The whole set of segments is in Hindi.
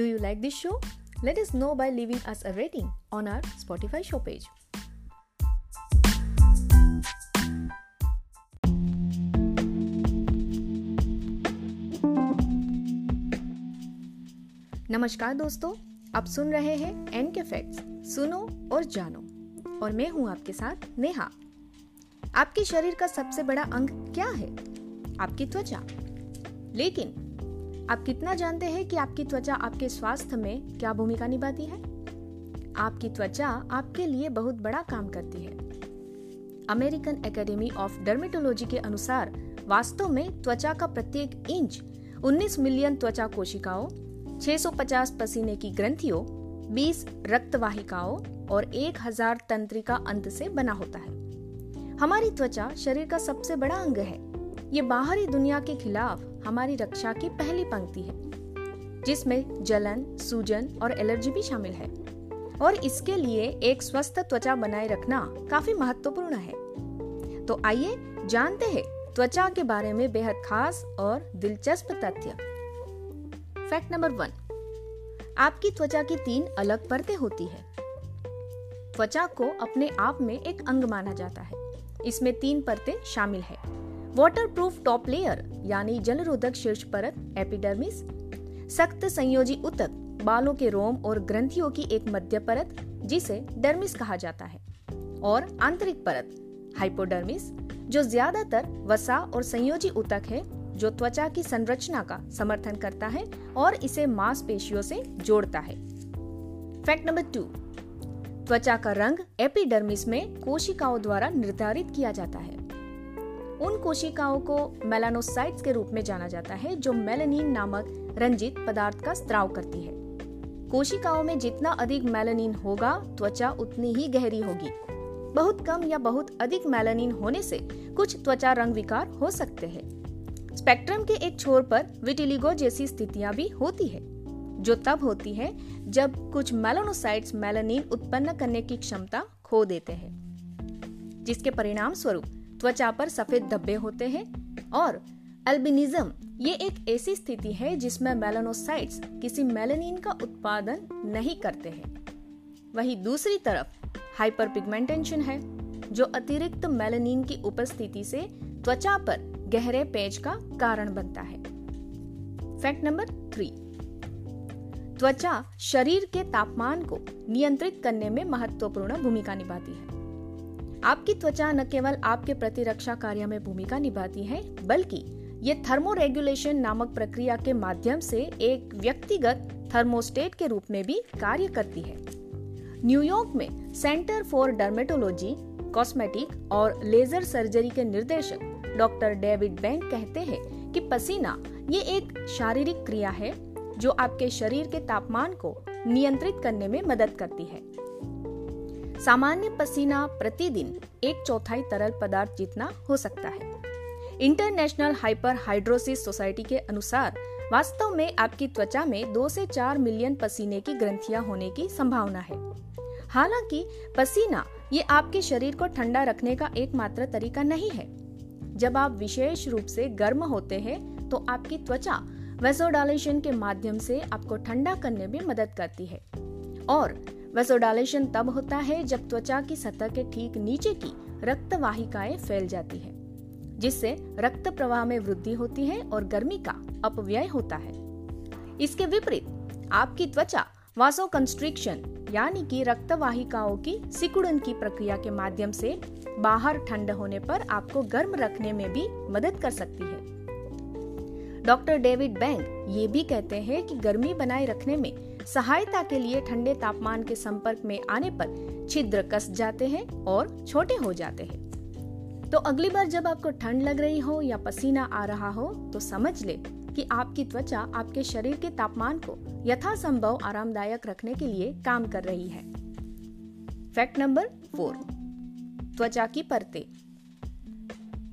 Do you like this show? Let us know by leaving us a rating on our Spotify show page. नमस्कार दोस्तों, आप सुन रहे हैं एन के फैक्ट्स सुनो और जानो। और मैं हूँ आपके साथ नेहा। आपके शरीर का सबसे बड़ा अंग क्या है? आपकी त्वचा। लेकिन आप कितना जानते हैं कि आपकी त्वचा आपके स्वास्थ्य में क्या भूमिका निभाती है? आपकी त्वचा आपके लिए बहुत बड़ा काम करती है। अमेरिकन एकेडमी ऑफ़ डर्मेटोलॉजी के अनुसार, वास्तव में त्वचा का प्रत्येक इंच 19 मिलियन त्वचा कोशिकाओं 650 पसीने की ग्रंथियों 20 रक्त वाहिकाओं और 1000 तंत्रिका अंत से बना होता है। हमारी त्वचा शरीर का सबसे बड़ा अंग है। ये बाहरी दुनिया के खिलाफ हमारी रक्षा की पहली पंक्ति है, जिसमें जलन, सूजन और एलर्जी भी शामिल है। और इसके लिए एक स्वस्थ त्वचा बनाए रखना काफ़ी महत्वपूर्ण है। तो आइए जानते हैं त्वचा के बारे में बेहद खास और दिलचस्प तथ्य। फैक्ट नंबर वन, आपकी त्वचा की तीन अलग परतें होती है। त्वचा को अपने आप में एक अंग माना जाता है। इसमें तीन परतें शामिल है। वाटर प्रूफ टॉप लेयर यानी जलरोधक शीर्ष परत एपिडर्मिस सख्त संयोजी उतक बालों के रोम और ग्रंथियों की एक मध्य परत, जिसे डर्मिस कहा जाता है। और आंतरिक परत हाइपोडर्मिस जो ज़्यादातर वसा और संयोजी उतक है, जो त्वचा की संरचना का समर्थन करता है और इसे मांसपेशियों से जोड़ता है। फैक्ट नंबर टू त्वचा का रंग एपिडर्मिस में कोशिकाओं द्वारा निर्धारित किया जाता है। उन कोशिकाओं को मेलानोसाइट्स के रूप में जाना जाता है, जो मेलानिन नामक रंजित पदार्थ का स्त्राव करती है। कोशिकाओं में जितना अधिक मेलानिन होगा, त्वचा उतनी ही गहरी होगी। बहुत कम या बहुत अधिक मेलानिन होने से कुछ त्वचा रंग विकार हो सकते हैं। स्पेक्ट्रम के एक छोर पर विटिलिगो जैसी स्थितियाँ भी होती है, जो तब होती है जब कुछ मेलानोसाइट्स मेलानिन उत्पन्न करने की क्षमता खो देते हैं, जिसके परिणाम स्वरूप त्वचा पर सफ़ेद धब्बे होते हैं और एल्बिनिज्म ये एक ऐसी स्थिति है जिसमें मेलानोसाइट्स किसी मेलानिन का उत्पादन नहीं करते हैं। वही दूसरी तरफ़ हाइपर पिगमेंटेशन है, जो अतिरिक्त मेलानिन की उपस्थिति से त्वचा पर गहरे पेज का कारण बनता है। फैक्ट नंबर थ्री, त्वचा शरीर के तापमान को नियंत्रित करने में महत्वपूर्ण भूमिका निभाती है। आपकी त्वचा न केवल आपके प्रतिरक्षा कार्य में भूमिका निभाती है, बल्कि ये थर्मोरेगुलेशन नामक प्रक्रिया के माध्यम से एक व्यक्तिगत थर्मोस्टेट के रूप में भी कार्य करती है। न्यूयॉर्क में सेंटर फॉर डर्मेटोलॉजी, कॉस्मेटिक और लेजर सर्जरी के निर्देशक डॉक्टर डेविड बैंक कहते हैं कि पसीना ये एक शारीरिक क्रिया है, जो आपके शरीर के तापमान को नियंत्रित करने में मदद करती है। सामान्य पसीना प्रतिदिन एक चौथाई तरल पदार्थ जितना हो सकता है। इंटरनेशनल हाइपर हाइड्रोसिस सोसाइटी के अनुसार, वास्तव में आपकी त्वचा में दो से चार मिलियन पसीने की ग्रंथियाँ होने की संभावना है। हालाँकि, पसीना ये आपके शरीर को ठंडा रखने का एकमात्र तरीका नहीं है। जब आप विशेष रूप से गर्म होते हैं तो आपकी त्वचा वेसोडालेशन के माध्यम से आपको ठंडा करने में मदद करती है। और वेसोडालेशन तब होता है जब त्वचा की सतह के ठीक नीचे की रक्त वाहिकाएँ फैल जाती है, जिससे रक्त प्रवाह में वृद्धि होती है और गर्मी का अपव्यय होता है। इसके विपरीत, आपकी त्वचा वासो कंस्ट्रिक्शन यानी कि रक्त वाहिकाओं की सिकुड़न की प्रक्रिया के माध्यम से बाहर ठंड होने पर आपको गर्म रखने में भी मदद कर सकती है। डॉक्टर डेविड बैंक ये भी कहते हैं कि गर्मी बनाए रखने में सहायता के लिए ठंडे तापमान के संपर्क में आने पर छिद्र कस जाते हैं और छोटे हो जाते हैं। तो अगली बार जब आपको ठंड लग रही हो या पसीना आ रहा हो तो समझ ले कि आपकी त्वचा आपके शरीर के तापमान को यथासंभव आरामदायक रखने के लिए काम कर रही है। फैक्ट नंबर फोर, त्वचा की परतें।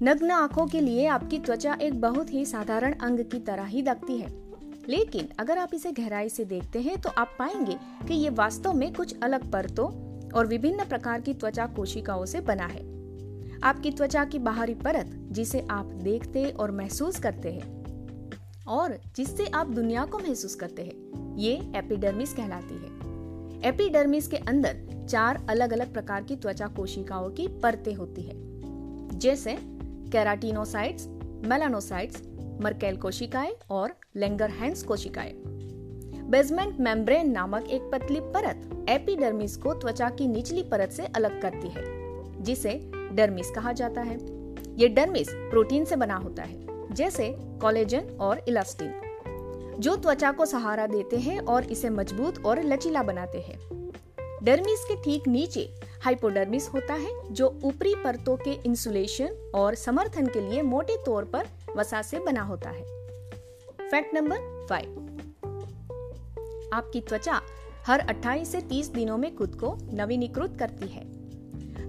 नग्न आँखों के लिए आपकी त्वचा एक बहुत ही साधारण अंग की तरह ही दिखती है। लेकिन अगर आप इसे गहराई से देखते हैं तो आप पाएँगे कि ये वास्तव में कुछ अलग परतों और विभिन्न प्रकार की त्वचा कोशिकाओं से बना है। आपकी त्वचा की बाहरी परत, जिसे आप देखते और महसूस करते हैं, और जिससे आप दुनिया को महसूस करते हैं, ये एपिडर्मिस कहलाती है। एपिडर्मिस के अंदर चार अलग अलग प्रकार की त्वचा कोशिकाओं की परतें होती है, जैसे कैराटिनोसाइट्स, मेलानोसाइट्स मर्केल कोशिकाएँ और लेंगरहैंस कोशिकाएँ। बेसमेंट मेम्ब्रेन नामक एक पतली परत एपिडर्मिस को त्वचा की निचली परत से अलग करती है, जिसे डर्मिस कहा जाता है। ये डर्मिस प्रोटीन से बना होता है, जैसे कोलेजन और इलास्टिन, जो त्वचा को सहारा देते हैं और इसे मज़बूत और लचीला बनाते हैं। डर्मिस के ठीक नीचे हाइपोडर्मिस होता है, जो ऊपरी परतों के इंसुलेशन और समर्थन के लिए मोटे तौर पर वसा से बना होता है। फैक्ट नंबर फाइव आपकी त्वचा हर 28 से 30 दिनों में खुद को नवीनीकृत करती है।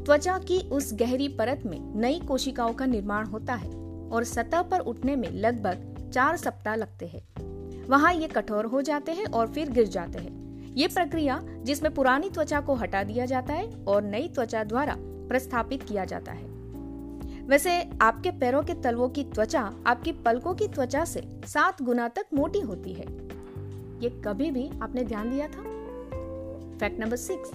त्वचा की उस गहरी परत में नई कोशिकाओं का निर्माण होता है और सतह पर उठने में लगभग चार सप्ताह लगते हैं। वहाँ ये कठोर हो जाते हैं और फिर गिर जाते हैं। ये प्रक्रिया जिसमें पुरानी त्वचा को हटा दिया जाता है और नई त्वचा द्वारा प्रस्थापित किया जाता है। वैसे आपके पैरों के तलवों की त्वचा आपकी पलकों की त्वचा से सात गुना तक मोटी होती है। ये कभी भी आपने ध्यान दिया था? Fact number six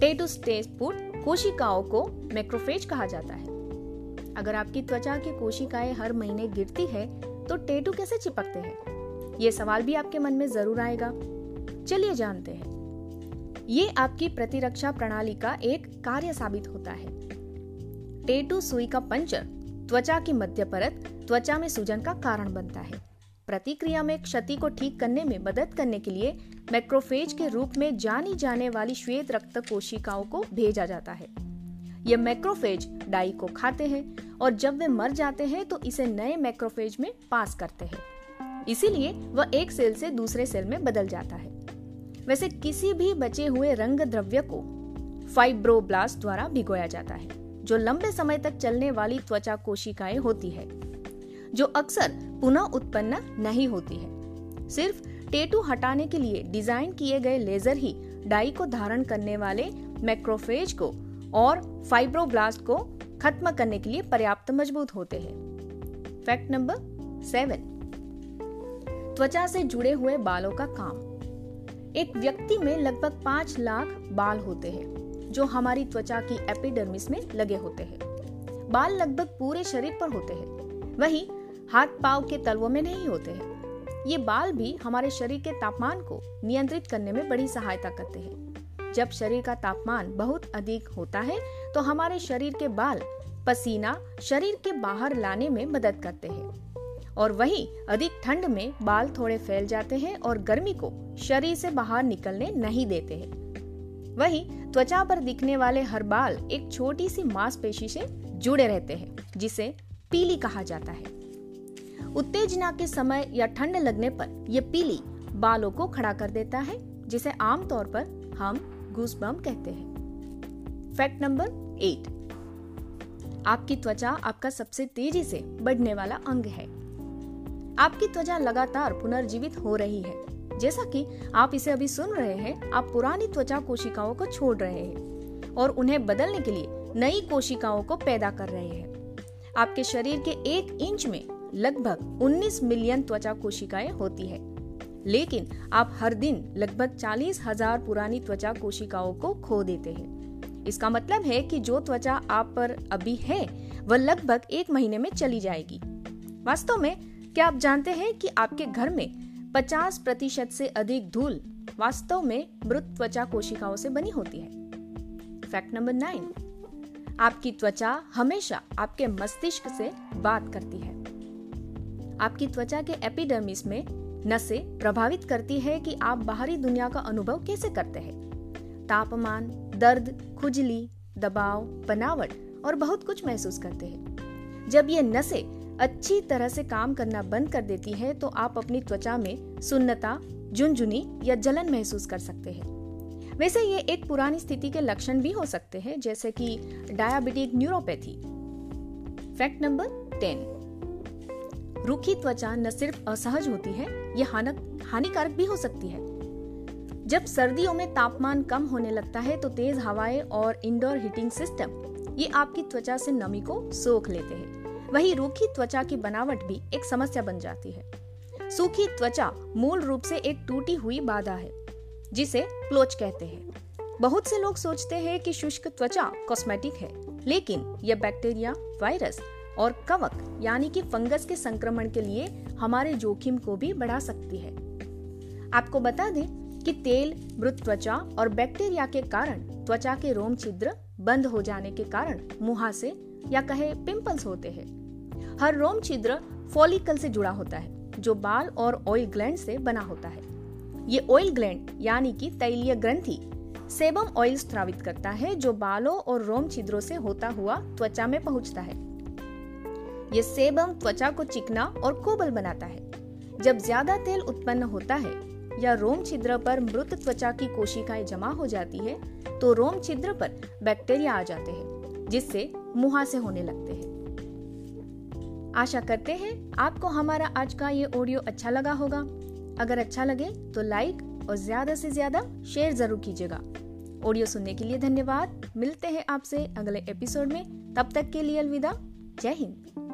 tattoo stage food कोशिकाओं को मैक्रोफेज कहा जाता है। अगर आपकी त्वचा की कोशिकाएँ हर महीने गिरती है तो टेटू कैसे चिपकते हैं? ये सवाल भी आपके मन में ज़रूर आएगा। चलिए जानते हैं। ये आपकी प्रतिरक्षा प्रणाली का एक कार्य साबित होता है। टेटू सुई का पंचर त्वचा की मध्य परत त्वचा में सूजन का कारण बनता है। प्रतिक्रिया में क्षति को ठीक करने में मदद करने के लिए मैक्रोफेज के रूप में जानी जाने वाली श्वेत रक्त कोशिकाओं को भेजा जाता है। ये मैक्रोफेज डाई को खाते हैं और जब वे मर जाते हैं तो इसे नए मैक्रोफेज में पास करते हैं। इसीलिए वह एक सेल से दूसरे सेल में बदल जाता है। वैसे किसी भी बचे हुए रंग द्रव्य को फाइब्रोब्लास्ट द्वारा भिगोया जाता है। जो लंबे समय तक चलने वाली त्वचा कोशिकाएँ होती है, जो अक्सर पुनः उत्पन्न नहीं होती है। सिर्फ़ टेटू हटाने के लिए डिज़ाइन किए गए लेजर ही डाई को धारण करने वाले मैक्रोफेज को और फाइब्रोब्लास्ट को खत्म करने के लिए पर्याप्त मज़बूत होते हैं। Fact number seven. त्वचा से जुड़े हुए बालों का काम। एक व्यक्ति में लगभग पाँच लाख बाल होते हैं। जो हमारी त्वचा की एपिडर्मिस में लगे होते हैं। बाल लगभग पूरे शरीर पर होते हैं। वहीं हाथ पाव के तलवों में नहीं होते हैं। ये बाल भी हमारे शरीर के तापमान को नियंत्रित करने में बड़ी सहायता करते हैं। जब शरीर का तापमान बहुत अधिक होता है तो हमारे शरीर के बाल पसीना शरीर के बाहर लाने में मदद करते हैं। और वहीं अधिक ठंड में बाल थोड़े फैल जाते हैं और गर्मी को शरीर से बाहर निकलने नहीं देते हैं। वहीं त्वचा पर दिखने वाले हर बाल एक छोटी सी मांसपेशी से जुड़े रहते हैं, जिसे पीली कहा जाता है। उत्तेजना के समय या ठंड लगने पर यह पीली बालों को खड़ा कर देता है, जिसे आमतौर पर हम गूसबम कहते हैं। Fact number eight. आपकी त्वचा आपका सबसे तेज़ी से बढ़ने वाला अंग है। आपकी त्वचा लगातार पुनर्जीवित हो रही है। जैसा कि आप इसे अभी सुन रहे हैं, आप पुरानी त्वचा कोशिकाओं को छोड़ रहे हैं और उन्हें बदलने के लिए नई कोशिकाओं को पैदा कर रहे हैं। आपके शरीर के एक इंच में लगभग 19 मिलियन त्वचा कोशिकाएँ होती है। लेकिन आप हर दिन लगभग चालीस हज़ार पुरानी त्वचा कोशिकाओं को खो देते हैं। इसका मतलब है कि जो त्वचा आप पर अभी है, वह लगभग एक महीने में चली जाएगी। वास्तव में, क्या आप जानते हैं कि आपके घर में 50 प्रतिशत से अधिक धूल वास्तव में मृत त्वचा कोशिकाओं से बनी होती है। फैक्ट नंबर नाइन, आपकी त्वचा हमेशा आपके मस्तिष्क से बात करती है। आपकी त्वचा के एपिडर्मिस में नसें प्रभावित करती है कि आप बाहरी दुनिया का अनुभव कैसे करते हैं। तापमान, दर्द, खुजली, दबाव, बनावट और बहुत कुछ महसूस करते हैं। जब ये नसें अच्छी तरह से काम करना बंद कर देती है तो आप अपनी त्वचा में सुन्नता झुंझुनी या जलन महसूस कर सकते हैं। वैसे ये एक पुरानी स्थिति के लक्षण भी हो सकते हैं, जैसे कि diabetic neuropathy fact number ten रूखी त्वचा न सिर्फ़ असहज होती है, ये हानिकारक भी हो सकती है। जब सर्दियों में तापमान कम होने लगता है तो तेज हवाएँ और इंडोर हीटिंग सिस्टम ये आपकी त्वचा से नमी को सोख लेते हैं। वही रूखी त्वचा की बनावट भी एक समस्या बन जाती है। सूखी त्वचा मूल रूप से एक टूटी हुई बाधा है, जिसे प्लोच कहते हैं। बहुत से लोग सोचते हैं कि शुष्क त्वचा कॉस्मेटिक है, लेकिन यह बैक्टीरिया, वायरस और कवक यानी कि फंगस के संक्रमण के लिए हमारे जोखिम को भी बढ़ा सकती है। आपको बता दें कि तेल, मृत त्वचा और बैक्टीरिया के कारण त्वचा के रोम छिद्र बंद हो जाने के कारण मुहासे या कहे पिंपल्स होते हैं। हर रोम छिद्र फॉलिकल से जुड़ा होता है, जो बाल और ऑयल ग्लैंड से बना होता है। ये ऑयल ग्लैंड यानी कि तैलीय ग्रंथि सेबम ऑयल स्त्रावित करता है, जो बालों और रोम छिद्रों से होता हुआ त्वचा में पहुँचता है। ये सेबम त्वचा को चिकना और कोबल बनाता है। जब ज़्यादा तेल उत्पन्न होता है या रोम छिद्र पर मृत त्वचा की कोशिकाएँ जमा हो जाती है तो रोम छिद्र पर बैक्टीरिया आ जाते हैं, जिससे मुहासे होने लगते हैं। आशा करते हैं आपको हमारा आज का ये ऑडियो अच्छा लगा होगा। अगर अच्छा लगे तो लाइक और ज़्यादा से ज़्यादा शेयर ज़रूर कीजिएगा। ऑडियो सुनने के लिए धन्यवाद। मिलते हैं आपसे अगले एपिसोड में। तब तक के लिए अलविदा। जय हिंद।